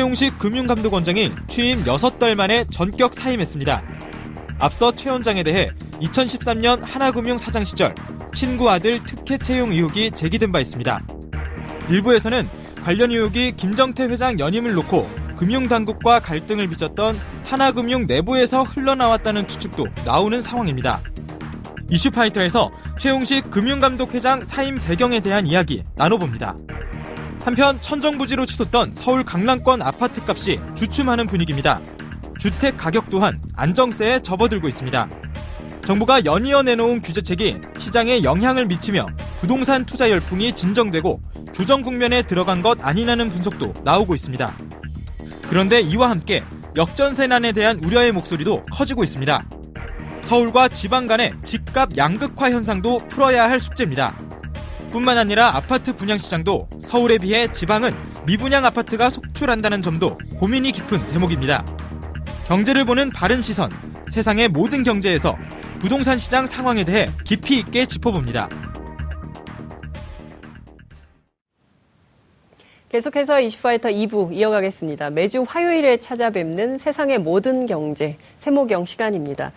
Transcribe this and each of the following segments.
최용식 금융감독원장이 취임 6달 만에 전격 사임했습니다. 앞서 최 원장에 대해 2013년 하나금융 사장 시절 친구 아들 특혜 채용 의혹이 제기된 바 있습니다. 일부에서는 관련 의혹이 김정태 회장 연임을 놓고 금융당국과 갈등을 빚었던 하나금융 내부에서 흘러나왔다는 추측도 나오는 상황입니다. 이슈파이터에서 최용식 금융감독 회장 사임 배경에 대한 이야기 나눠봅니다. 한편 천정부지로 치솟던 서울 강남권 아파트 값이 주춤하는 분위기입니다. 주택 가격 또한 안정세에 접어들고 있습니다. 정부가 연이어 내놓은 규제책이 시장에 영향을 미치며 부동산 투자 열풍이 진정되고 조정 국면에 들어간 것 아니냐는 분석도 나오고 있습니다. 그런데 이와 함께 역전세난에 대한 우려의 목소리도 커지고 있습니다. 서울과 지방 간의 집값 양극화 현상도 풀어야 할 숙제입니다. 뿐만 아니라 아파트 분양 시장도 서울에 비해 지방은 미분양 아파트가 속출한다는 점도 고민이 깊은 대목입니다. 경제를 보는 바른 시선, 세상의 모든 경제에서 부동산 시장 상황에 대해 깊이 있게 짚어봅니다. 계속해서 이슈파이터 2부 이어가겠습니다. 매주 화요일에 찾아뵙는 세상의 모든 경제, 세모경 시간입니다.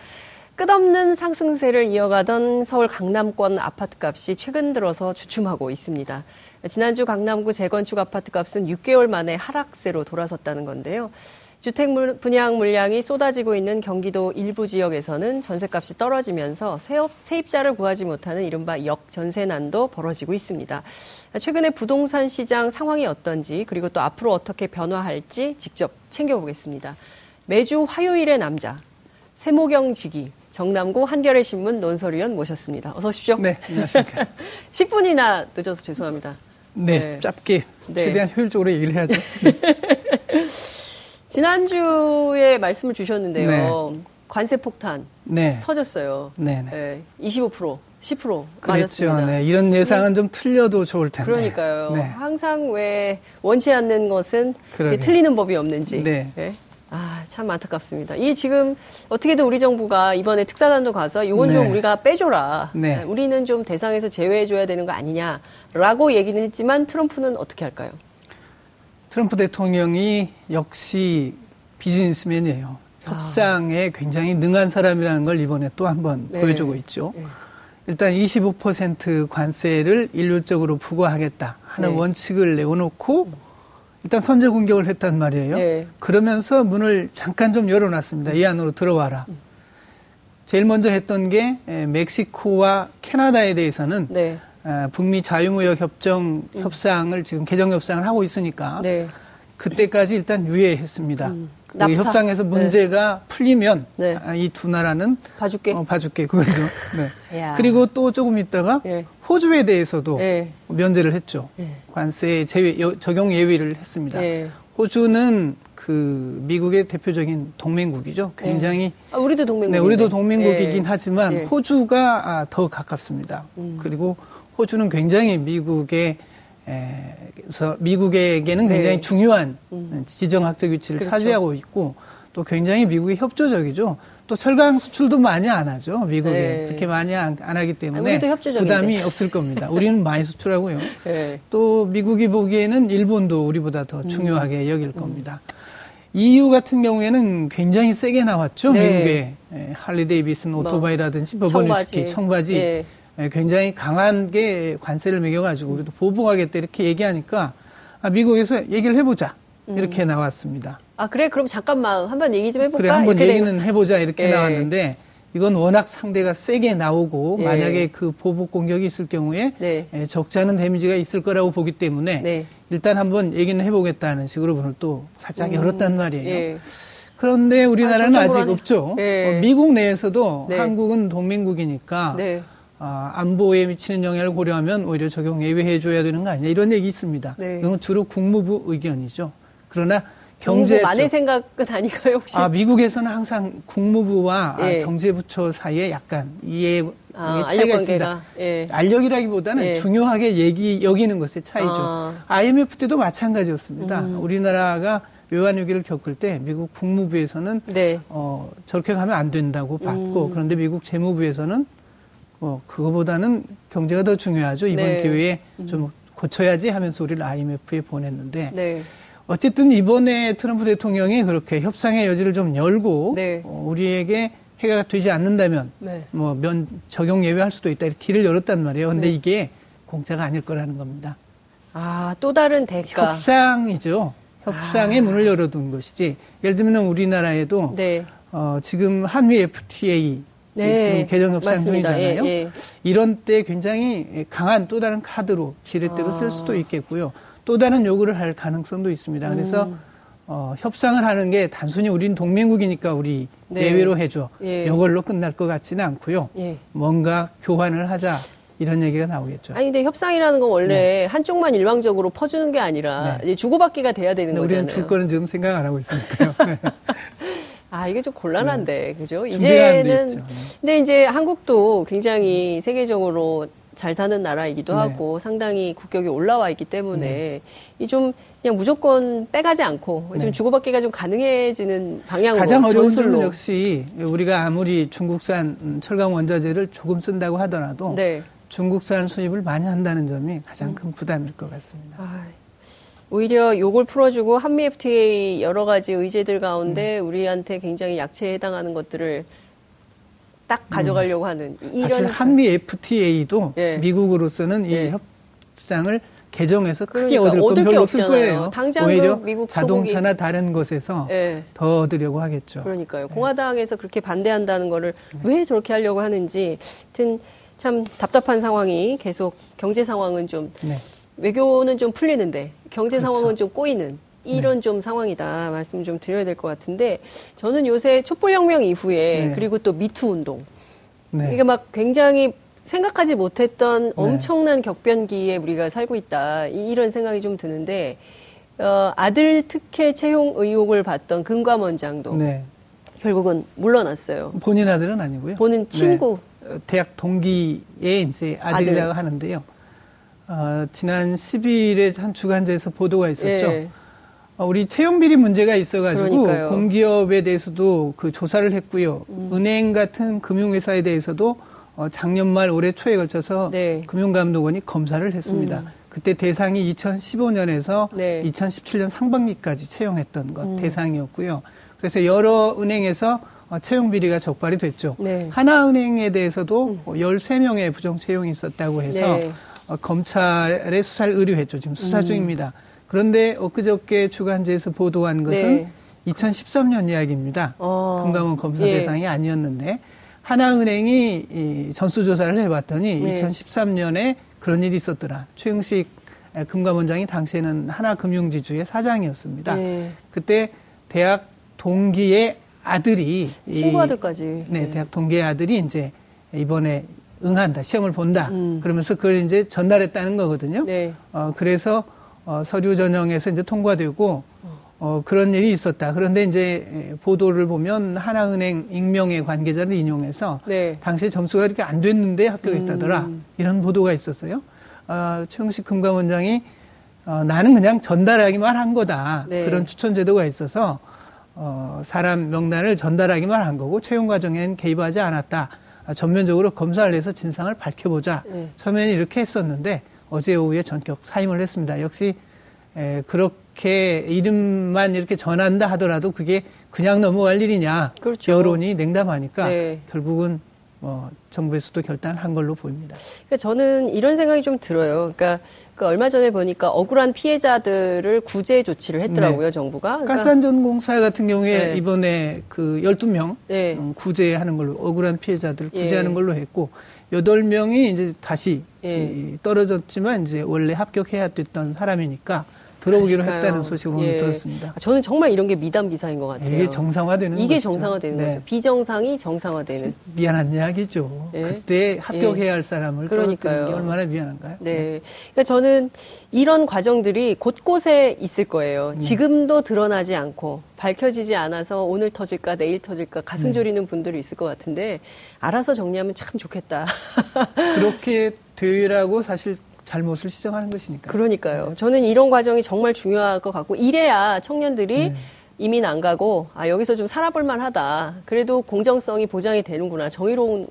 끝없는 상승세를 이어가던 서울 강남권 아파트 값이 최근 들어서 주춤하고 있습니다. 지난주 강남구 재건축 아파트 값은 6개월 만에 하락세로 돌아섰다는 건데요. 주택 분양 물량이 쏟아지고 있는 경기도 일부 지역에서는 전세값이 떨어지면서 세입자를 구하지 못하는 이른바 역전세난도 벌어지고 있습니다. 최근에 부동산 시장 상황이 어떤지 그리고 또 앞으로 어떻게 변화할지 직접 챙겨보겠습니다. 매주 화요일의 남자 세모경 지기 정남구 한겨레 신문 논설위원 모셨습니다. 어서 오십시오. 네, 안녕하십니까. 10분이나 늦어서 죄송합니다. 네, 네. 짧게 네. 최대한 효율적으로 얘기를 해야죠. 네. 지난주에 말씀을 주셨는데요. 네. 관세 폭탄 네. 터졌어요. 네, 네. 25% 10% 그랬죠. 맞았습니다. 네, 이런 예상은 좀 틀려도 좋을 텐데. 그러니까요. 네. 항상 왜 원치 않는 것은 틀리는 법이 없는지. 네. 네. 아, 참 안타깝습니다. 이 지금 어떻게든 우리 정부가 이번에 특사단도 가서 이건 네. 좀 우리가 빼줘라. 네. 네. 우리는 좀 대상에서 제외해줘야 되는 거 아니냐라고 얘기는 했지만 트럼프는 어떻게 할까요? 트럼프 대통령이 역시 비즈니스맨이에요. 아. 협상에 아. 굉장히 능한 사람이라는 걸 이번에 또 한번 네. 보여주고 있죠. 네. 일단 25% 관세를 일률적으로 부과하겠다 하는 네. 원칙을 내어놓고 일단 선제 공격을 했단 말이에요. 네. 그러면서 문을 잠깐 좀 열어놨습니다. 이 안으로 들어와라. 제일 먼저 했던 게 멕시코와 캐나다에 대해서는 네. 북미 자유무역 협정 음. 협상을 지금 개정 협상을 하고 있으니까 네. 그때까지 일단 유예했습니다. 음. 그 협상에서 네. 문제가 네. 풀리면 네. 아, 이두 나라는 봐줄게. 어, 봐줄게 그거죠. 네. 그리고 또 조금 있다가 예. 호주에 대해서도 예. 면제를 했죠. 예. 관세 제외 적용 예외를 했습니다. 예. 호주는 그 미국의 대표적인 동맹국이죠. 굉장히 예. 아, 우리도 동맹국. 네, 우리도 동맹국이긴 예. 하지만 호주가 아, 더 가깝습니다. 음. 그리고 호주는 굉장히 미국의 그래서 미국에게는 굉장히 네. 중요한 음. 지정학적 위치를 그렇죠. 차지하고 있고 또 굉장히 미국이 협조적이죠. 또 철강 수출도 많이 안 하죠. 미국에 네. 그렇게 많이 안, 안 하기 때문에 아, 부담이 없을 겁니다. 우리는 많이 수출하고요. 네. 또 미국이 보기에는 일본도 우리보다 더 음. 중요하게 음. 여길 겁니다. EU 같은 경우에는 굉장히 세게 나왔죠. 네. 미국의 예, 할리 데이비슨 뭐 오토바이라든지 버번 위스키 청바지, 청바지. 예. 예, 굉장히 강하게 관세를 매겨가지고 우리도 보복하겠다 이렇게 얘기하니까 아, 미국에서 얘기를 해보자 이렇게 음. 나왔습니다. 아 그래 그럼 잠깐만 한번 얘기 좀 해볼까? 그래 한번 얘기는 해보자 이렇게 예. 나왔는데 이건 워낙 상대가 세게 나오고 예. 만약에 그 보복 공격이 있을 경우에 네. 예, 적지 않은 데미지가 있을 거라고 보기 때문에 네. 일단 한번 얘기는 해보겠다는 식으로 문을 또 살짝 음. 열었단 말이에요. 예. 그런데 우리나라는 아, 직 없죠. 예. 어, 미국 내에서도 네. 한국은 동맹국이니까 네. 아, 안보에 미치는 영향을 고려하면 오히려 적용 예외해 줘야 되는 거 아니냐 이런 얘기 있습니다. 네. 이건 주로 국무부 의견이죠. 그러나 경제 만의 생각은 아니가요 혹시? 아 미국에서는 항상 국무부와 예. 경제부처 사이에 약간 이해 아, 차이가 있습니다. 예. 알력이라기보다는 예. 중요하게 얘기 여기는 것의 차이죠. 아. IMF 때도 마찬가지였습니다. 음. 우리나라가 외환위기를 겪을 때 미국 국무부에서는 네. 어, 저렇게 가면 안 된다고 봤고 음. 그런데 미국 재무부에서는 뭐 그거보다는 경제가 더 중요하죠. 이번 네. 기회에 음. 좀 고쳐야지 하면서 우리를 IMF에 보냈는데 네. 어쨌든 이번에 트럼프 대통령이 그렇게 협상의 여지를 좀 열고 네. 어, 우리에게 해가 되지 않는다면 네. 뭐면 적용 예외할 수도 있다 이렇게 길을 열었단 말이에요. 근데 네. 이게 공짜가 아닐 거라는 겁니다. 아, 또 다른 대가. 협상이죠. 협상의 아. 문을 열어둔 것이지. 예를 들면 우리나라에도 네. 어, 지금 한미 FTA 네. 지금 개정 협상 맞습니다. 중이잖아요. 예, 예. 이런 때 굉장히 강한 또 다른 카드로 지렛대로 아. 쓸 수도 있겠고요. 또 다른 요구를 할 가능성도 있습니다. 그래서 음. 어, 협상을 하는 게 단순히 우린 동맹국이니까 우리 네. 예외로 해줘. 예. 이걸로 끝날 것 같지는 않고요. 예. 뭔가 교환을 하자. 이런 얘기가 나오겠죠. 아니 근데 협상이라는 건 원래 네. 한쪽만 일방적으로 퍼주는 게 아니라 네. 이제 주고받기가 돼야 되는 거잖아요. 우리는 줄 거는 지금 생각 안 하고 있으니까요. 아 이게 좀 곤란한데 네. 그죠? 이제는 네. 근데 이제 한국도 굉장히 세계적으로 잘 사는 나라이기도 네. 하고 상당히 국격이 올라와 있기 때문에 네. 이좀 그냥 무조건 빼가지 않고 좀 주고받기가 좀 가능해지는 방향으로 가장 어려운 점은 역시 우리가 아무리 중국산 철강 원자재를 조금 쓴다고 하더라도 중국산 수입을 많이 한다는 점이 가장 큰 부담일 것 같습니다. 아, 오히려 요걸 풀어주고 한미 FTA 여러 가지 의제들 가운데 음. 우리한테 굉장히 약체에 해당하는 것들을 딱 가져가려고 음. 하는 이런 사실 한미 FTA도 예. 미국으로서는 이 예. 협상을 개정해서 크게 그러니까, 얻을 건 별로 없을 거예요. 당장 오히려 미국 자동차나 소고기. 다른 것에서 예. 더 얻으려고 하겠죠. 그러니까요. 공화당에서 그렇게 반대한다는 거를 네. 왜 저렇게 하려고 하는지 하여튼 참 답답한 상황이 계속 경제 상황은 좀 네. 외교는 좀 풀리는데 경제 그렇죠. 상황은 좀 꼬이는 이런 네. 좀 상황이다 말씀 좀 드려야 될 것 같은데 저는 요새 촛불혁명 이후에 네. 그리고 또 미투 운동 네. 이게 막 굉장히 생각하지 못했던 네. 엄청난 격변기에 우리가 살고 있다 이런 생각이 좀 드는데 어, 아들 특혜 채용 의혹을 받던 금감 원장도 네. 결국은 물러났어요. 본인 아들은 아니고요. 본인 친구 어, 대학 동기의 이제 아들이라고 아들. 하는데요. 어, 지난 10일에 한 주간지에서 보도가 있었죠. 예. 어, 우리 채용 비리 문제가 있어가지고 그러니까요. 공기업에 대해서도 그 조사를 했고요. 음. 은행 같은 금융회사에 대해서도 어, 작년 말 올해 초에 걸쳐서 네. 금융감독원이 검사를 했습니다. 음. 그때 대상이 2015년에서 네. 2017년 상반기까지 채용했던 것 음. 대상이었고요. 그래서 여러 은행에서 어, 채용 비리가 적발이 됐죠. 네. 하나은행에 대해서도 음. 13명의 부정 채용이 있었다고 해서 네. 어, 검찰에 수사를 의뢰했죠. 지금 수사 음. 중입니다. 그런데 엊그저께 주간지에서 보도한 것은 네. 2013년 이야기입니다. 어. 금감원 검사 예. 대상이 아니었는데 하나은행이 이 전수조사를 해봤더니 네. 2013년에 그런 일이 있었더라. 최영식 금감원장이 당시에는 하나금융지주의 사장이었습니다. 네. 그때 대학 동기의 아들이 친구 아들까지. 네, 네, 대학 동기의 아들이 이제 이번에 응한다, 시험을 본다. 음. 그러면서 그걸 이제 전달했다는 거거든요. 네. 어, 그래서 어, 서류 전형에서 이제 통과되고 어, 그런 일이 있었다. 그런데 이제 보도를 보면 하나은행 익명의 관계자를 인용해서 네. 당시에 점수가 이렇게 안 됐는데 합격했다더라. 음. 이런 보도가 있었어요. 어, 최영식 금감원장이 어, 나는 그냥 전달하기만 한 거다. 네. 그런 추천 제도가 있어서 어, 사람 명단을 전달하기만 한 거고 채용 과정엔 개입하지 않았다. 아, 전면적으로 검사를 해서 진상을 밝혀보자. 네. 처음에는 이렇게 했었는데 어제 오후에 전격 사임을 했습니다. 역시 에, 그렇게 이름만 이렇게 전한다 하더라도 그게 그냥 넘어갈 일이냐. 그렇죠. 여론이 냉담하니까 네. 결국은 뭐 정부에서도 결단한 걸로 보입니다. 그러니까 저는 이런 생각이 좀 들어요. 그러니까 그 얼마 전에 보니까 억울한 피해자들을 구제 조치를 했더라고요, 네. 정부가. 그러니까 가스안전공사 같은 경우에 네. 이번에 그 12명 네. 음, 구제하는 걸로 억울한 피해자들 예. 구제하는 예. 걸로 했고 8명이 이제 다시 예. 떨어졌지만 이제 원래 합격해야 됐던 사람이니까 들어오기로 그러니까요. 했다는 소식을 오늘 예. 들었습니다. 저는 정말 이런 게 미담 기사인 것 같아요. 이게 정상화되는 이게 것이죠. 정상화되는 네. 거죠. 비정상이 정상화되는. 미안한 이야기죠. 예. 그때 합격해야 예. 할 사람을 그러니까요. 게 얼마나 미안한가요? 네. 네. 그러니까 저는 이런 과정들이 곳곳에 있을 거예요. 음. 지금도 드러나지 않고 밝혀지지 않아서 오늘 터질까 내일 터질까 가슴 네. 졸이는 분들이 있을 것 같은데 알아서 정리하면 참 좋겠다. 그렇게 되라고 사실 잘못을 시정하는 것이니까. 그러니까요. 네. 저는 이런 과정이 정말 중요할 것 같고 이래야 청년들이 네. 이민 안 가고 아 여기서 좀 살아볼 만하다. 그래도 공정성이 보장이 되는구나. 정의로운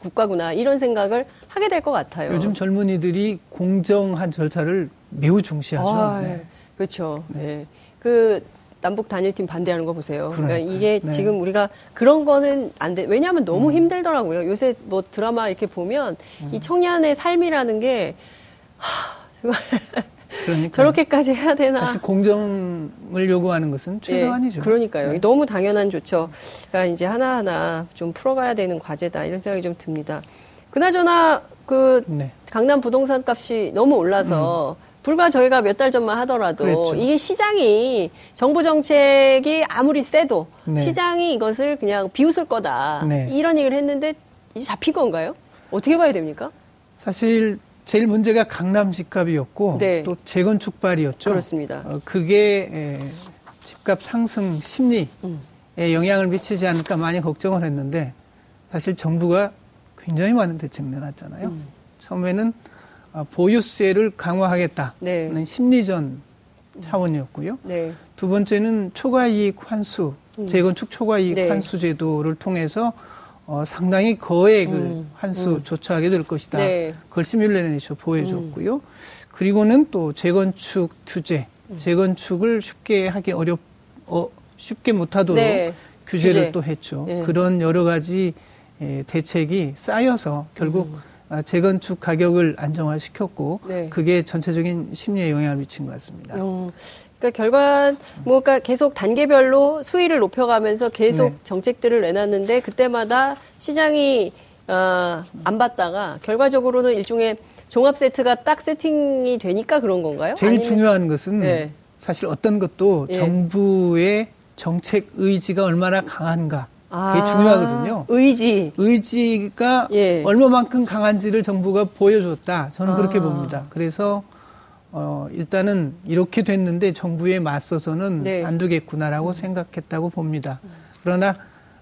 국가구나. 이런 생각을 하게 될 것 같아요. 요즘 젊은이들이 공정한 절차를 매우 중시하죠. 아, 네. 그렇죠. 네. 그 남북 단일팀 반대하는 거 보세요. 그러니까 이게 네. 지금 우리가 그런 거는 안 돼. 왜냐하면 너무 음. 힘들더라고요. 요새 뭐 드라마 이렇게 보면 음. 이 청년의 삶이라는 게 하, 그러니까 저렇게까지 해야 되나? 사실 공정을 요구하는 것은 최소한이죠. 네, 그러니까요. 네. 너무 당연한 조처가 이제 하나하나 좀 풀어가야 되는 과제다 이런 생각이 좀 듭니다. 그나저나 그 네. 강남 부동산 값이 너무 올라서 음. 불과 저희가 몇 달 전만 하더라도 그랬죠. 이게 시장이 정부 정책이 아무리 세도 네. 시장이 이것을 그냥 비웃을 거다 네. 이런 얘기를 했는데 이제 잡힌 건가요? 어떻게 봐야 됩니까? 사실 제일 문제가 강남 집값이었고 네. 또 재건축발이었죠. 그렇습니다. 어, 그게 에, 집값 상승 심리에 음. 영향을 미치지 않을까 많이 걱정을 했는데 사실 정부가 굉장히 많은 대책 내놨잖아요. 음. 처음에는 어, 보유세를 강화하겠다는 네. 심리전 차원이었고요. 네. 두 번째는 초과이익 환수, 음. 재건축 초과이익 네. 환수 제도를 통해서 어, 상당히 거액을 음. 환수 음. 조처하게 될 것이다. 네. 그걸 시뮬레이션 보여줬고요. 음. 그리고는 또 재건축 규제, 음. 재건축을 쉽게 하기 어렵, 어, 쉽게 못하도록 네. 규제를 규제. 또 했죠. 네. 그런 여러 가지 에, 대책이 쌓여서 결국 음. 아, 재건축 가격을 안정화시켰고 네. 그게 전체적인 심리에 영향을 미친 것 같습니다. 어, 그러니까 결과 뭐가 계속 단계별로 수위를 높여가면서 계속 네. 정책들을 내놨는데 그때마다 시장이 어, 안 받다가 결과적으로는 일종의 종합 세트가 딱 세팅이 되니까 그런 건가요? 제일 아니면... 중요한 것은 네. 사실 어떤 것도 예. 정부의 정책 의지가 얼마나 강한가 그게 아, 중요하거든요. 의지. 의지가 예. 얼마만큼 강한지를 정부가 보여줬다. 저는 아. 그렇게 봅니다. 그래서 어, 일단은 이렇게 됐는데 정부에 맞서서는 네. 안 되겠구나라고 음. 생각했다고 봅니다. 그러나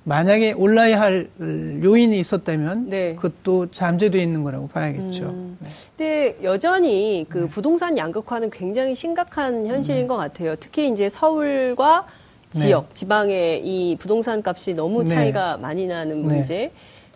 만약에 올라야 할 요인이 있었다면 네. 그것도 잠재되어 있는 거라고 봐야겠죠. 음. 네. 근데 여전히 그 네. 부동산 양극화는 굉장히 심각한 현실인 음. 것 같아요. 특히 이제 서울과 지역, 네. 지방의 이 부동산 값이 너무 네. 차이가 많이 나는 문제.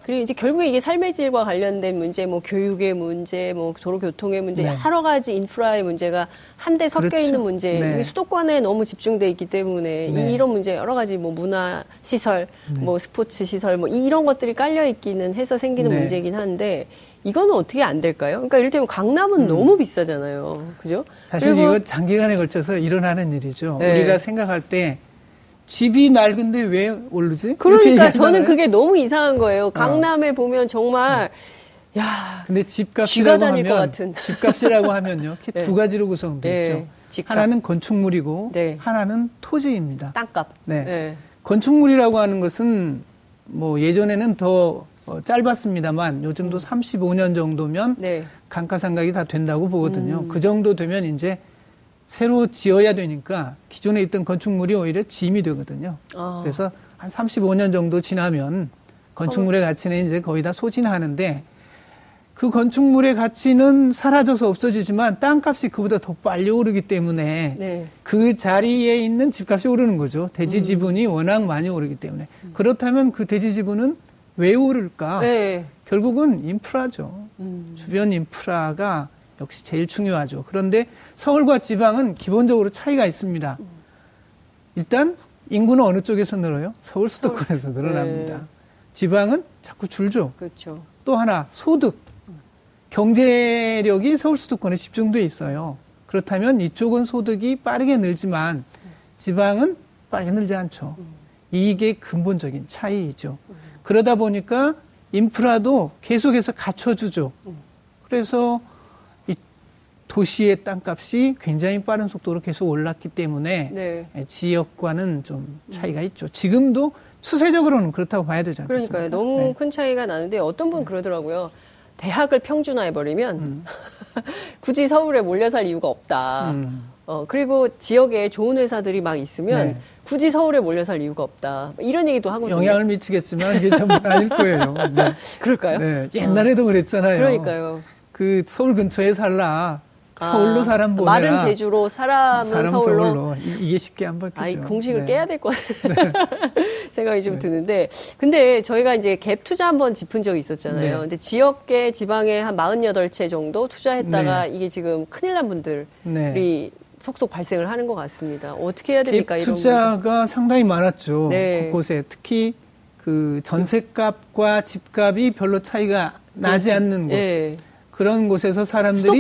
그리고 이제 결국에 이게 삶의 질과 관련된 문제, 뭐 교육의 문제, 뭐 도로교통의 문제, 네. 여러 가지 인프라의 문제가 한데 섞여 그렇죠. 있는 문제. 네. 수도권에 너무 집중돼 있기 때문에 네. 이런 문제 여러 가지 뭐 문화 시설, 네. 뭐 스포츠 시설, 뭐 이런 것들이 깔려 있기는 해서 생기는 네. 문제이긴 한데 이거는 어떻게 안 될까요? 그러니까 이를테면 강남은 음. 너무 비싸잖아요. 그죠? 사실 이거 장기간에 걸쳐서 일어나는 일이죠. 네. 우리가 생각할 때 집이 낡은데 왜 오르지? 그러니까 저는 그게 너무 이상한 거예요. 어. 강남에 어. 보면 정말 네. 야. 근데 집값이라고 하면 집값이라고 하면요. 네. 두 가지로 구성되어 네. 있죠. 집값. 하나는 건축물이고 네. 하나는 토지입니다. 땅값. 네. 네. 건축물이라고 하는 것은 뭐 예전에는 더 어, 짧았습니다만 요즘도 35년 정도면 네. 감가상각이 다 된다고 보거든요. 음. 그 정도 되면 이제 새로 지어야 되니까 기존에 있던 건축물이 오히려 짐이 되거든요. 어. 그래서 한 35년 정도 지나면 건축물의 어. 가치는 이제 거의 다 소진하는데 그 건축물의 가치는 사라져서 없어지지만 땅값이 그보다 더 빨리 오르기 때문에 네. 그 자리에 있는 집값이 오르는 거죠. 대지 음. 지분이 음. 워낙 많이 오르기 때문에. 음. 그렇다면 그 대지 지분은 왜 오를까? 네. 결국은 인프라죠. 음. 주변 인프라가 역시 제일 중요하죠. 그런데 서울과 지방은 기본적으로 차이가 있습니다. 일단 인구는 어느 쪽에서 늘어요? 서울 수도권에서 늘어납니다. 네. 지방은 자꾸 줄죠. 그렇죠. 또 하나 소득, 경제력이 서울 수도권에 집중돼 있어요. 그렇다면 이쪽은 소득이 빠르게 늘지만 지방은 빠르게 늘지 않죠. 이게 근본적인 차이이죠. 그러다 보니까 인프라도 계속해서 갖춰주죠. 그래서 도시의 땅값이 굉장히 빠른 속도로 계속 올랐기 때문에 네. 예, 지역과는 좀 차이가 있죠. 지금도 추세적으로는 그렇다고 봐야 되지 않겠습니까? 그러니까요. 너무 네. 큰 차이가 나는데 어떤 분 네. 그러더라고요. 대학을 평준화해버리면 음. 굳이 서울에 몰려 살 이유가 없다. 음. 어, 그리고 지역에 좋은 회사들이 막 있으면 네. 굳이 서울에 몰려 살 이유가 없다. 이런 얘기도 하거든요. 영향을 미치겠지만 이게 전부 아닐 거예요. 네. 그럴까요? 네. 옛날에도 어. 그랬잖아요. 그러니까요. 그 서울 근처에 살라. 서울로 사람 보내라. 마른 제주로 사람은 사람 서울로. 서울로. 이 게 쉽게 안 바뀌죠. 아이, 공식을 네. 깨야 될 것 같은 네. 생각이 좀 네. 드는데 근데 저희가 이제 갭 투자 한번 짚은 적이 있었잖아요. 네. 근데 지역계 지방에 한 48채 정도 투자했다가 네. 이게 지금 큰일 난 분들이 속속 발생을 하는 것 같습니다. 어떻게 해야 됩니까? 이런 투자가 상당히 많았죠. 네. 곳곳에 특히 그 전세값과 집값이 별로 차이가 나지 그렇죠. 않는 곳. 네. 그런 곳에서 사람들이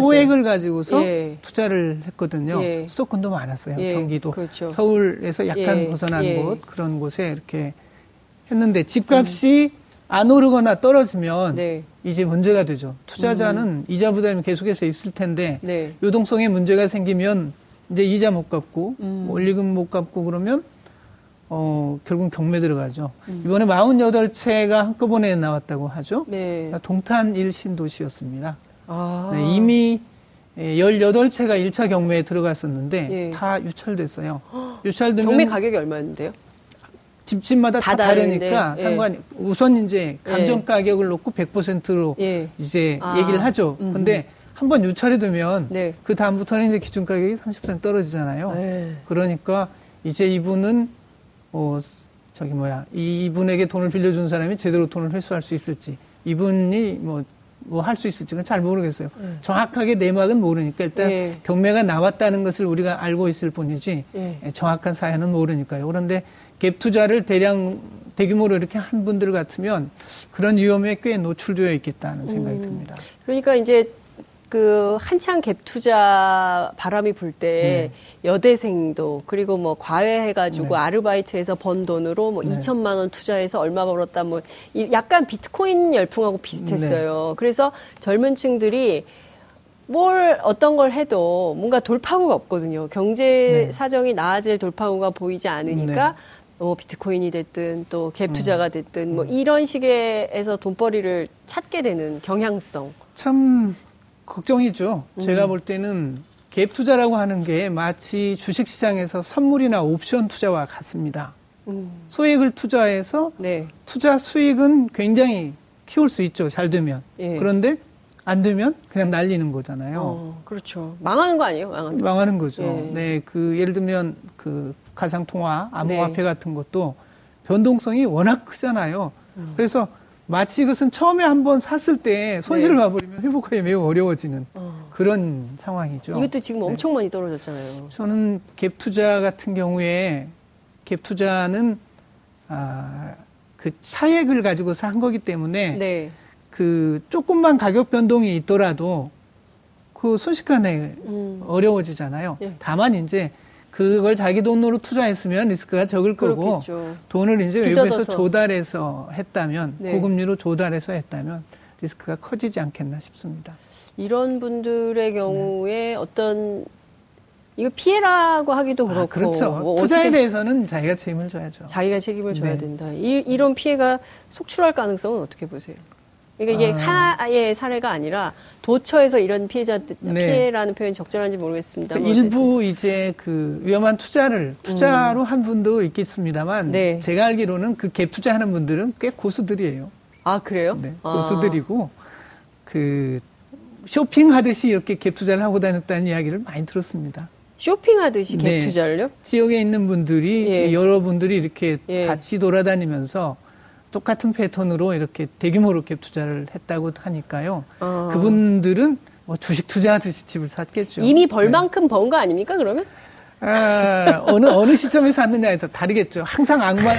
소액을 가지고서 예. 투자를 했거든요. 예. 수도권도 많았어요. 예. 경기도 그렇죠. 서울에서 약간 예. 벗어난 예. 곳 그런 곳에 이렇게 했는데 집값이 음. 안 오르거나 떨어지면 네. 이제 문제가 되죠. 투자자는 음. 이자 부담이 계속해서 있을 텐데 네. 유동성에 문제가 생기면 이제 이자 못 갚고 음. 원리금 못 갚고 그러면 어, 결국 경매 들어가죠. 음. 이번에 48채가 한꺼번에 나왔다고 하죠. 네. 그러니까 동탄 1신도시였습니다. 아. 네, 이미 18채가 예, 1차 경매에 들어갔었는데 예. 다 유찰됐어요. 유찰되면 경매 가격이 얼마였는데요? 집집마다 다, 다 다르니까 예. 상관이 우선 이제 감정 예. 가격을 놓고 100%로 예. 이제 아. 얘기를 하죠. 음. 근데 한 번 유찰이 되면 네. 그 다음부터는 이제 기준 가격이 30% 떨어지잖아요. 네. 그러니까 이제 이분은 어, 저기 뭐야, 이분에게 돈을 빌려준 사람이 제대로 돈을 회수할 수 있을지, 이분이 뭐, 뭐 할 수 있을지는 잘 모르겠어요. 네. 정확하게 내막은 모르니까 일단 네. 경매가 나왔다는 것을 우리가 알고 있을 뿐이지 네. 정확한 사연은 모르니까요. 그런데 갭 투자를 대량 대규모로 이렇게 한 분들 같으면 그런 위험에 꽤 노출되어 있겠다는 생각이 음. 듭니다. 그러니까 이제 그 한창 갭 투자 바람이 불때 네. 여대생도 그리고 뭐 과외해가지고 네. 아르바이트해서 번 돈으로 뭐 네. 2천만 원 투자해서 얼마 벌었다 뭐 약간 비트코인 열풍하고 비슷했어요. 네. 그래서 젊은층들이 뭘 어떤 걸 해도 뭔가 돌파구가 없거든요. 경제 네. 사정이 나아질 돌파구가 보이지 않으니까 네. 뭐 비트코인이 됐든 또 갭 투자가 음. 됐든 뭐 이런 식에서 돈벌이를 찾게 되는 경향성. 참 걱정이죠. 음. 제가 볼 때는 갭 투자라고 하는 게 마치 주식 시장에서 선물이나 옵션 투자와 같습니다. 음. 소액을 투자해서 네. 투자 수익은 굉장히 키울 수 있죠. 잘 되면. 예. 그런데 안 되면 그냥 날리는 거잖아요. 어, 그렇죠. 망하는 거 아니에요? 망하는, 망하는 거죠. 예. 네, 그 예를 들면 그 가상통화, 암호화폐 네. 같은 것도 변동성이 워낙 크잖아요. 음. 그래서 마치 이것은 처음에 한번 샀을 때 손실을 네. 봐버리면 회복하기 매우 어려워지는 어. 그런 상황이죠. 이것도 지금 네. 엄청 많이 떨어졌잖아요. 저는 갭 투자 같은 경우에 갭 투자는 아, 그 차액을 가지고서 한 거기 때문에 네. 그 조금만 가격 변동이 있더라도 그 순식간에 음. 어려워지잖아요. 네. 다만 이제 그걸 자기 돈으로 투자했으면 리스크가 적을 거고 그렇겠죠. 돈을 이제 외부에서 조달해서 했다면 네. 고금리로 조달해서 했다면 리스크가 커지지 않겠나 싶습니다. 이런 분들의 경우에 네. 어떤 이거 피해라고 하기도 아, 그렇고 아, 그렇죠. 뭐 투자에 대해서는 자기가 책임을 져야죠. 자기가 책임을 져야 네. 된다. 이, 이런 피해가 속출할 가능성은 어떻게 보세요? 그러니까 이게 아. 하나의 사례가 아니라 도처에서 이런 피해자 네. 피해라는 표현이 적절한지 모르겠습니다. 그 일부 이제 그 위험한 투자를 투자로 음. 한 분도 있겠습니다만 네. 제가 알기로는 그 갭 투자하는 분들은 꽤 고수들이에요. 아 그래요? 네, 아. 고수들이고 아. 그 쇼핑하듯이 이렇게 갭 투자를 하고 다녔다는 이야기를 많이 들었습니다. 쇼핑하듯이 갭 네. 투자를요? 지역에 있는 분들이 예. 여러분들이 이렇게 예. 같이 돌아다니면서 똑같은 패턴으로 이렇게 대규모로 갭 투자를 했다고 하니까요. 어. 그분들은 뭐 주식 투자하듯이 집을 샀겠죠. 이미 벌만큼 네. 번거 아닙니까, 그러면? 아, 어느, 어느 시점에 샀느냐에 서 다르겠죠. 항상 악마,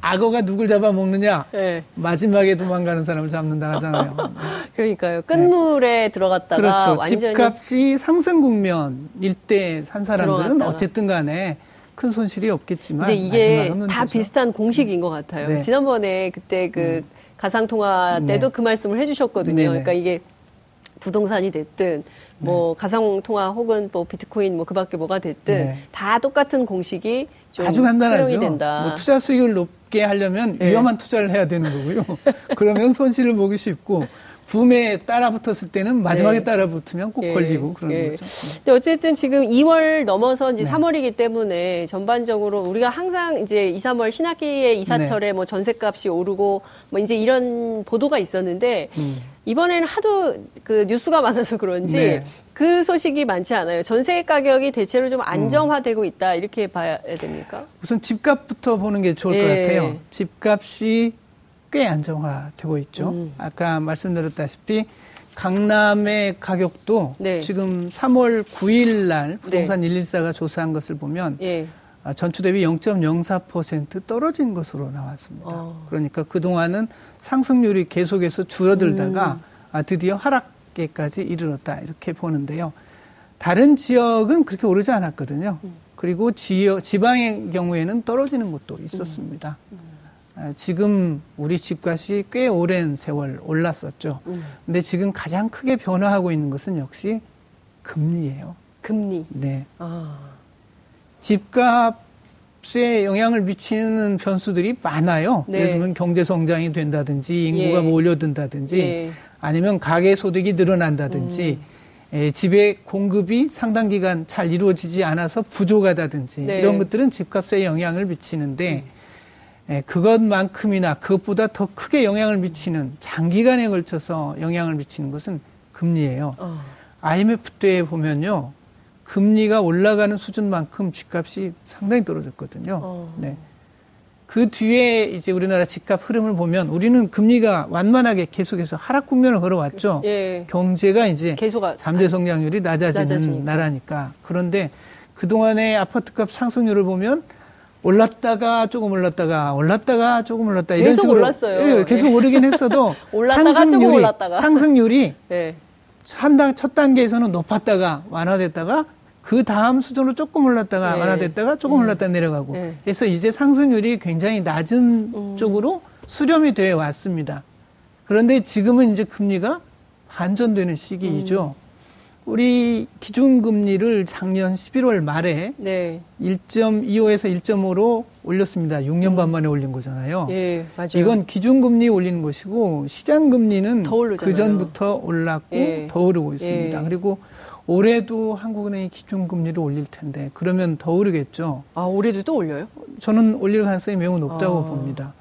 악어가 누굴 잡아먹느냐? 네. 마지막에 도망가는 사람을 잡는다 하잖아요. 그러니까요. 끝물에 네. 들어갔다가 그렇죠. 완전히 집값이 상승 국면일 때 산 사람들은 들어갔다가. 어쨌든 간에 큰 손실이 없겠지만 근데 이게 다 비슷한 공식인 것 같아요. 네. 지난번에 그때 그 음. 가상통화 때도 네. 그 말씀을 해주셨거든요. 네네. 그러니까 이게 부동산이 됐든 뭐 네. 가상통화 혹은 뭐 비트코인 뭐 그밖에 뭐가 됐든 네. 다 똑같은 공식이 좀 아주 간단하죠. 된다. 뭐 투자 수익을 높게 하려면 네. 위험한 투자를 해야 되는 거고요. 그러면 손실을 보기 쉽고 붐에 따라 붙었을 때는 마지막에 네. 따라 붙으면 꼭 예. 걸리고 그런 예. 거죠. 근데 어쨌든 지금 2월 넘어서 이제 네. 3월이기 때문에 전반적으로 우리가 항상 이제 2, 3월 신학기의 이사철에 네. 뭐 전셋값이 오르고 뭐 이제 이런 보도가 있었는데 음. 이번에는 하도 그 뉴스가 많아서 그런지 네. 그 소식이 많지 않아요. 전세 가격이 대체로 좀 안정화되고 있다 이렇게 봐야 됩니까? 우선 집값부터 보는 게 좋을 예. 것 같아요. 집값이 꽤 안정화되고 있죠. 음. 아까 말씀드렸다시피 강남의 가격도 네. 지금 3월 9일 날 부동산 네. 114가 조사한 것을 보면 예. 아, 전주 대비 0.04% 떨어진 것으로 나왔습니다. 어. 그러니까 그동안은 상승률이 계속해서 줄어들다가 음. 아, 드디어 하락계까지 이르렀다 이렇게 보는데요. 다른 지역은 그렇게 오르지 않았거든요. 음. 그리고 지역, 지방의 경우에는 떨어지는 것도 있었습니다. 음. 음. 아, 지금 우리 집값이 꽤 오랜 세월 올랐었죠. 음. 근데 지금 가장 크게 변화하고 있는 것은 역시 금리예요. 금리. 네. 아. 집값에 영향을 미치는 변수들이 많아요. 네. 예를 들면 경제 성장이 된다든지 인구가 예. 몰려든다든지 예. 아니면 가계 소득이 늘어난다든지 음. 에, 집의 공급이 상당 기간 잘 이루어지지 않아서 부족하다든지 네. 이런 것들은 집값에 영향을 미치는데 음. 에, 그것만큼이나 그것보다 더 크게 영향을 미치는 장기간에 걸쳐서 영향을 미치는 것은 금리예요. 어. IMF 때 보면요. 금리가 올라가는 수준만큼 집값이 상당히 떨어졌거든요. 어. 네. 그 뒤에 이제 우리나라 집값 흐름을 보면 우리는 금리가 완만하게 계속해서 하락 국면을 걸어왔죠. 예. 경제가 이제 계속 잠재 성장률이 낮아지는 낮아지니까. 나라니까. 그런데 그동안의 아파트값 상승률을 보면 올랐다가 조금 올랐다가 올랐다가 조금 올랐다 이런 계속 식으로 올랐어요. 예, 계속 예. 오르긴 했어도 상승률이 상승률이 예. 한당 첫 단계에서는 높았다가 완화됐다가 그 다음 수준으로 조금 올랐다가 네. 완화됐다가 조금 음. 올랐다 내려가고 네. 그래서 이제 상승률이 굉장히 낮은 음. 쪽으로 수렴이 되어 왔습니다. 그런데 지금은 이제 금리가 반전되는 시기이죠. 음. 우리 기준금리를 작년 11월 말에 네. 1.25에서 1.5로 올렸습니다. 6년 반 음. 만에 올린 거잖아요. 예, 맞아요. 이건 기준금리 올리는 것이고 시장금리는 그 전부터 올랐고 예. 더 오르고 있습니다. 예. 그리고 올해도 한국은행이 기준금리를 올릴 텐데 그러면 더 오르겠죠. 아 올해도 또 올려요? 저는 올릴 가능성이 매우 높다고 아. 봅니다.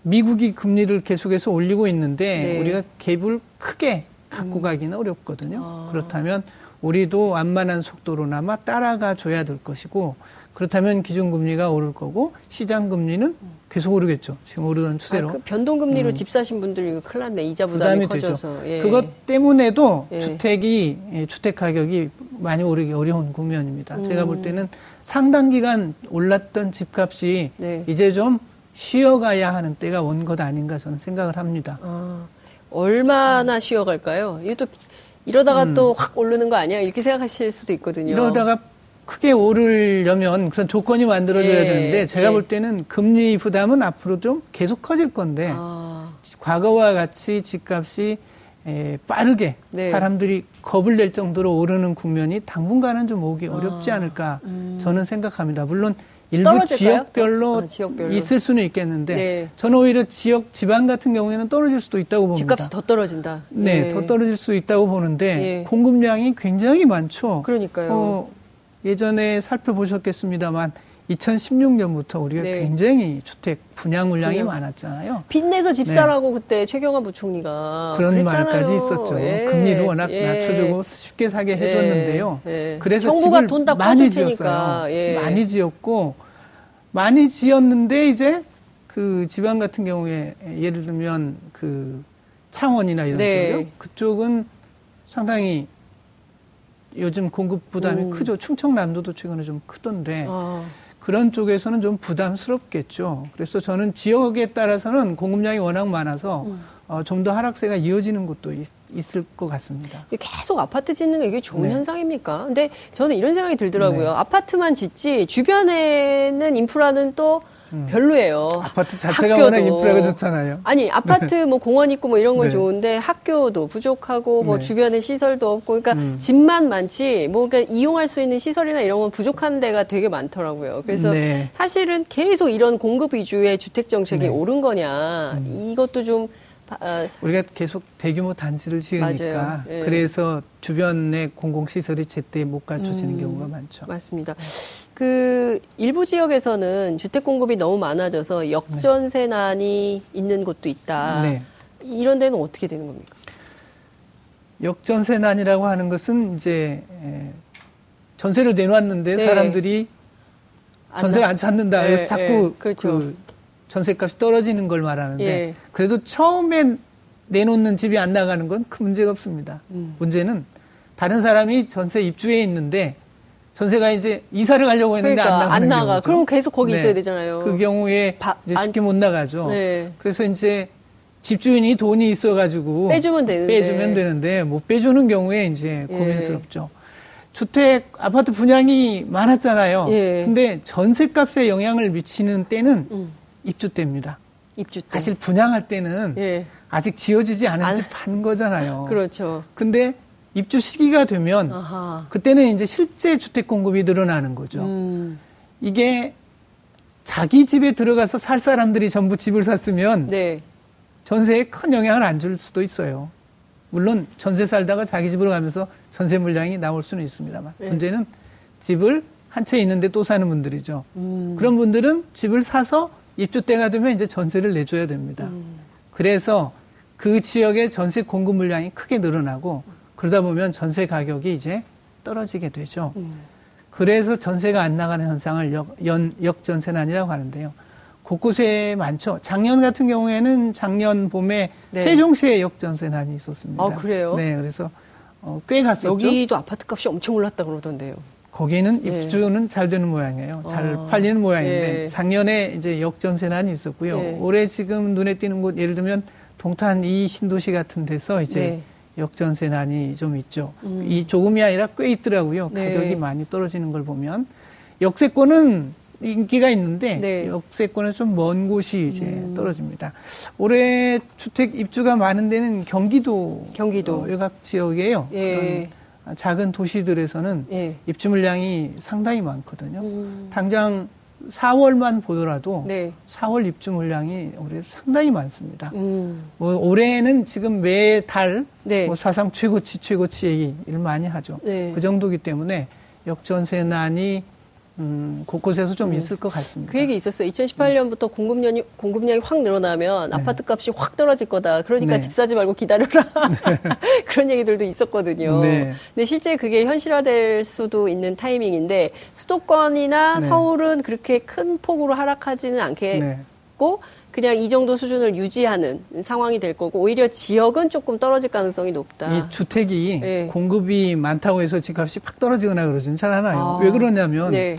미국이 금리를 계속해서 올리고 있는데 네. 우리가 갭을 크게 갖고 음. 가기는 어렵거든요. 아. 그렇다면 우리도 완만한 속도로나마 따라가 줘야 될 것이고 그렇다면 기준금리가 오를 거고 시장금리는 계속 오르겠죠. 지금 오르던 추세로. 아, 그 변동금리로 음. 집 사신 분들 이거 큰일 났네. 이자 부담이, 부담이 커져서. 예. 그것 때문에도 예. 주택이, 예, 주택 가격이 많이 오르기 어려운 국면입니다. 음. 제가 볼 때는 상당 기간 올랐던 집값이 네. 이제 좀 쉬어가야 하는 때가 온 것 아닌가 저는 생각을 합니다. 아, 얼마나 쉬어갈까요? 이것도 이러다가 음. 또확 오르는 거 아니야? 이렇게 생각하실 수도 있거든요. 이러다가 크게 오르려면 그런 조건이 만들어져야 예, 되는데 제가 예. 볼 때는 금리 부담은 앞으로 좀 계속 커질 건데 아. 과거와 같이 집값이 에, 빠르게 네. 사람들이 겁을 낼 정도로 오르는 국면이 당분간은 좀 오기 어렵지 아. 않을까 음. 저는 생각합니다. 물론 일부 지역별로, 아, 지역별로, 있을 수는 있겠는데 네. 저는 오히려 지역 지방 같은 경우에는 떨어질 수도 있다고 봅니다. 집값이 더 떨어진다. 네, 네. 더 떨어질 수 있다고 보는데 예. 공급량이 굉장히 많죠. 그러니까요. 어, 예전에 살펴보셨겠습니다만 2016년부터 우리가 네. 굉장히 주택 분양 물량이 분양. 많았잖아요. 빚내서 집사라고 네. 그때 최경환 부총리가 그런 그랬잖아요. 말까지 있었죠. 예. 금리를 워낙 예. 낮춰주고 쉽게 사게 예. 해줬는데요. 예. 그래서 집을 많이 지었어요. 예. 많이 지었고 많이 지었는데 이제 그 지방 같은 경우에 예를 들면 그 창원이나 이런 네. 쪽이요. 그쪽은 상당히 요즘 공급 부담이 오. 크죠. 충청남도도 최근에 좀 크던데 아. 그런 쪽에서는 좀 부담스럽겠죠. 그래서 저는 지역에 따라서는 공급량이 워낙 많아서 음. 어, 좀 더 하락세가 이어지는 곳도 있, 을것 같습니다. 계속 아파트 짓는 게 이게 좋은 네. 현상입니까? 근데 저는 이런 생각이 들더라고요. 네. 아파트만 짓지 주변에는 인프라는 또 음. 별로예요. 아파트 자체가. 워낙 인프라가 좋잖아요. 아니 아파트 네. 뭐 공원 있고 뭐 이런 건 네. 좋은데 학교도 부족하고 뭐 네. 주변에 시설도 없고 그러니까 음. 집만 많지 뭐 그러니까 이용할 수 있는 시설이나 이런 건 부족한 데가 되게 많더라고요. 그래서 네. 사실은 계속 이런 공급 위주의 주택 정책이 네. 옳은 거냐 음. 이것도 좀 어, 우리가 계속 대규모 단지를 지으니까 예. 그래서 주변의 공공시설이 제때 못 갖춰지는 음, 경우가 많죠. 맞습니다. 그 일부 지역에서는 주택 공급이 너무 많아져서 역전세난이 네. 있는 곳도 있다. 네. 이런 데는 어떻게 되는 겁니까? 역전세난이라고 하는 것은 이제 전세를 내놨는데 네. 사람들이 전세를 안 찾는다. 그래서 네, 자꾸 네. 그렇죠. 그 전세값이 떨어지는 걸 말하는데 예. 그래도 처음엔 내놓는 집이 안 나가는 건 큰 문제가 없습니다. 음. 문제는 다른 사람이 전세 입주해 있는데 전세가 이제 이사를 가려고 했는데 그러니까, 안 나가. 경우죠. 그럼 계속 거기 네. 있어야 되잖아요. 그 경우에 바, 이제 쉽게 안, 못 나가죠. 네. 그래서 이제 집주인이 돈이 있어가지고 빼주면 되는데 빼주면 되는데 못 빼주는 경우에 이제 예. 고민스럽죠. 주택 아파트 분양이 많았잖아요. 예. 근데 전세값에 영향을 미치는 때는 음. 입주 때입니다. 입주 때. 사실 분양할 때는 예. 아직 지어지지 않은 집한 거잖아요. 그렇죠. 근데 입주 시기가 되면 아하. 그때는 이제 실제 주택 공급이 늘어나는 거죠. 음. 이게 자기 집에 들어가서 살 사람들이 전부 집을 샀으면 네. 전세에 큰 영향을 안 줄 수도 있어요. 물론 전세 살다가 자기 집으로 가면서 전세 물량이 나올 수는 있습니다만 네. 문제는 집을 한 채 있는데 또 사는 분들이죠. 음. 그런 분들은 집을 사서 입주 때가 되면 이제 전세를 내줘야 됩니다. 음. 그래서 그 지역의 전세 공급 물량이 크게 늘어나고 그러다 보면 전세 가격이 이제 떨어지게 되죠. 음. 그래서 전세가 안 나가는 현상을 역, 연, 역전세난이라고 하는데요. 곳곳에 많죠. 작년 같은 경우에는 작년 봄에 네. 세종시에 역전세난이 있었습니다. 아, 그래요? 네, 그래서 어, 꽤 갔었죠. 여기도 아파트 값이 엄청 올랐다 그러던데요. 거기는 네. 입주는 잘 되는 모양이에요. 잘 아, 팔리는 모양인데 네. 작년에 이제 역전세난이 있었고요. 네. 올해 지금 눈에 띄는 곳 예를 들면 동탄 이 신도시 같은 데서 이제 네. 역전세난이 좀 있죠. 음. 이 조금이 아니라 꽤 있더라고요. 네. 가격이 많이 떨어지는 걸 보면 역세권은 인기가 있는데 네. 역세권은 좀 먼 곳이 이제 음. 떨어집니다. 올해 주택 입주가 많은 데는 경기도, 경기도. 어, 외곽 지역이에요. 예. 작은 도시들에서는 예. 입주 물량이 상당히 많거든요. 음. 당장 4월만 보더라도 네. 4월 입주 물량이 올해 상당히 많습니다. 음. 뭐 올해는 지금 매달 네. 뭐 사상 최고치 최고치 얘기를 많이 하죠. 네. 그 정도기 때문에 역전세난이 음, 곳곳에서 좀 음. 있을 것 같습니다. 그 얘기 있었어요. 2018년부터 공급량이, 공급량이 확 늘어나면 네. 아파트 값이 확 떨어질 거다. 그러니까 네. 집 사지 말고 기다려라. 네. 그런 얘기들도 있었거든요. 네. 근데 실제 그게 현실화될 수도 있는 타이밍인데 수도권이나 네. 서울은 그렇게 큰 폭으로 하락하지는 않겠고 그냥 이 정도 수준을 유지하는 상황이 될 거고 오히려 지역은 조금 떨어질 가능성이 높다. 이 주택이 네. 공급이 많다고 해서 집값이 팍 떨어지거나 그러지는 잘 않아요. 아. 왜 그러냐면 네.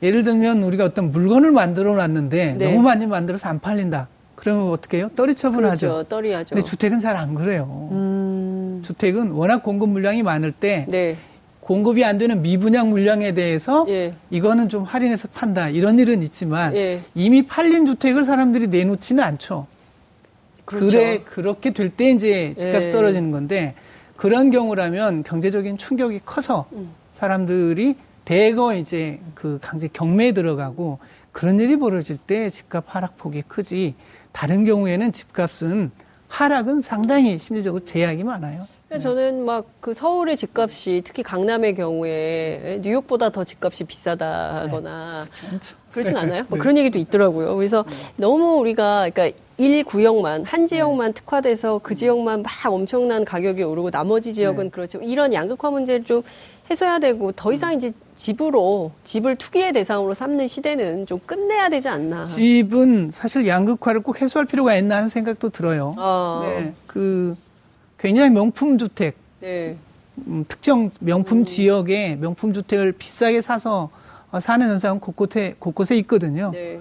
예를 들면 우리가 어떤 물건을 만들어 놨는데 네. 너무 많이 만들어서 안 팔린다. 그러면 어떻게 해요? 떨이 처분하죠. 그렇죠. 떨이 하죠. 근데 주택은 잘 안 그래요. 음... 주택은 워낙 공급 물량이 많을 때 네. 공급이 안 되는 미분양 물량에 대해서 예. 이거는 좀 할인해서 판다 이런 일은 있지만 예. 이미 팔린 주택을 사람들이 내놓지는 않죠. 그렇죠. 그래 그렇게 될 때 이제 집값이 예. 떨어지는 건데 그런 경우라면 경제적인 충격이 커서 음. 사람들이 대거 이제 그 강제 경매에 들어가고 그런 일이 벌어질 때 집값 하락폭이 크지 다른 경우에는 집값은 하락은 상당히 심리적으로 제약이 많아요. 저는 막 그 서울의 집값이 특히 강남의 경우에 뉴욕보다 더 집값이 비싸다거나 네, 그렇진 않아요? 뭐 네. 그런 얘기도 있더라고요. 그래서 네. 너무 우리가 그러니까 1구역만 한 지역만 네. 특화돼서 그 지역만 막 엄청난 가격이 오르고 나머지 지역은 네. 그렇죠. 이런 양극화 문제를 좀 해소해야 되고 더 이상 음. 이제 집으로 집을 투기의 대상으로 삼는 시대는 좀 끝내야 되지 않나. 집은 사실 양극화를 꼭 해소할 필요가 있나 하는 생각도 들어요. 어. 네. 그 굉장히 명품 주택. 네. 음, 특정 명품 음. 지역에 명품 주택을 비싸게 사서 사는 현상은 곳곳에 곳곳에 있거든요. 네.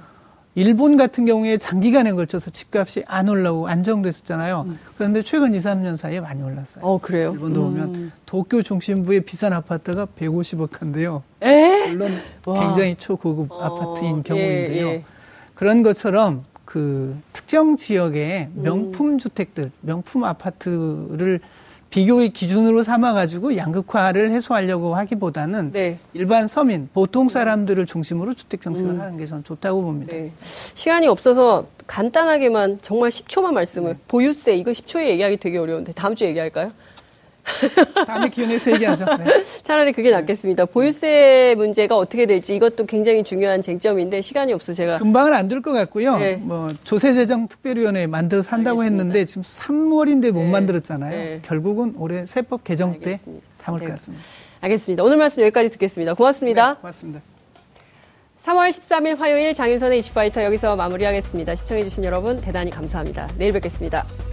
일본 같은 경우에 장기간에 걸쳐서 집값이 안 올라오고 안정됐었잖아요. 음. 그런데 최근 2, 3년 사이에 많이 올랐어요. 어, 그래요? 일본도 음. 보면 도쿄 중심부의 비싼 아파트가 150억 한데요. 에? 물론 와. 굉장히 초고급 어, 아파트인 경우인데요. 예, 예. 그런 것처럼 그 특정 지역의 음. 명품 주택들, 명품 아파트를 비교의 기준으로 삼아가지고 양극화를 해소하려고 하기보다는 네. 일반 서민, 보통 사람들을 중심으로 주택 정책을 음. 하는 게 저는 좋다고 봅니다. 네. 시간이 없어서 간단하게만 정말 10초만 말씀을 네. 보유세 이거 10초에 얘기하기 되게 어려운데 다음 주에 얘기할까요? 다음에 기회내서 얘기하죠. 네. 차라리 그게 낫겠습니다. 보유세 문제가 어떻게 될지 이것도 굉장히 중요한 쟁점인데 시간이 없어 제가 금방은 안 될 것 같고요. 네. 뭐 조세재정 특별위원회 만들어서 한다고 알겠습니다. 했는데 지금 3월인데 못 네. 만들었잖아요. 네. 결국은 올해 세법 개정. 때 참을 것 같습니다. 알겠습니다. 오늘 말씀 여기까지 듣겠습니다. 고맙습니다. 네, 고맙습니다. 3월 13일 화요일 장윤선의 이슈파이터 여기서 마무리하겠습니다. 시청해주신 여러분 대단히 감사합니다. 내일 뵙겠습니다.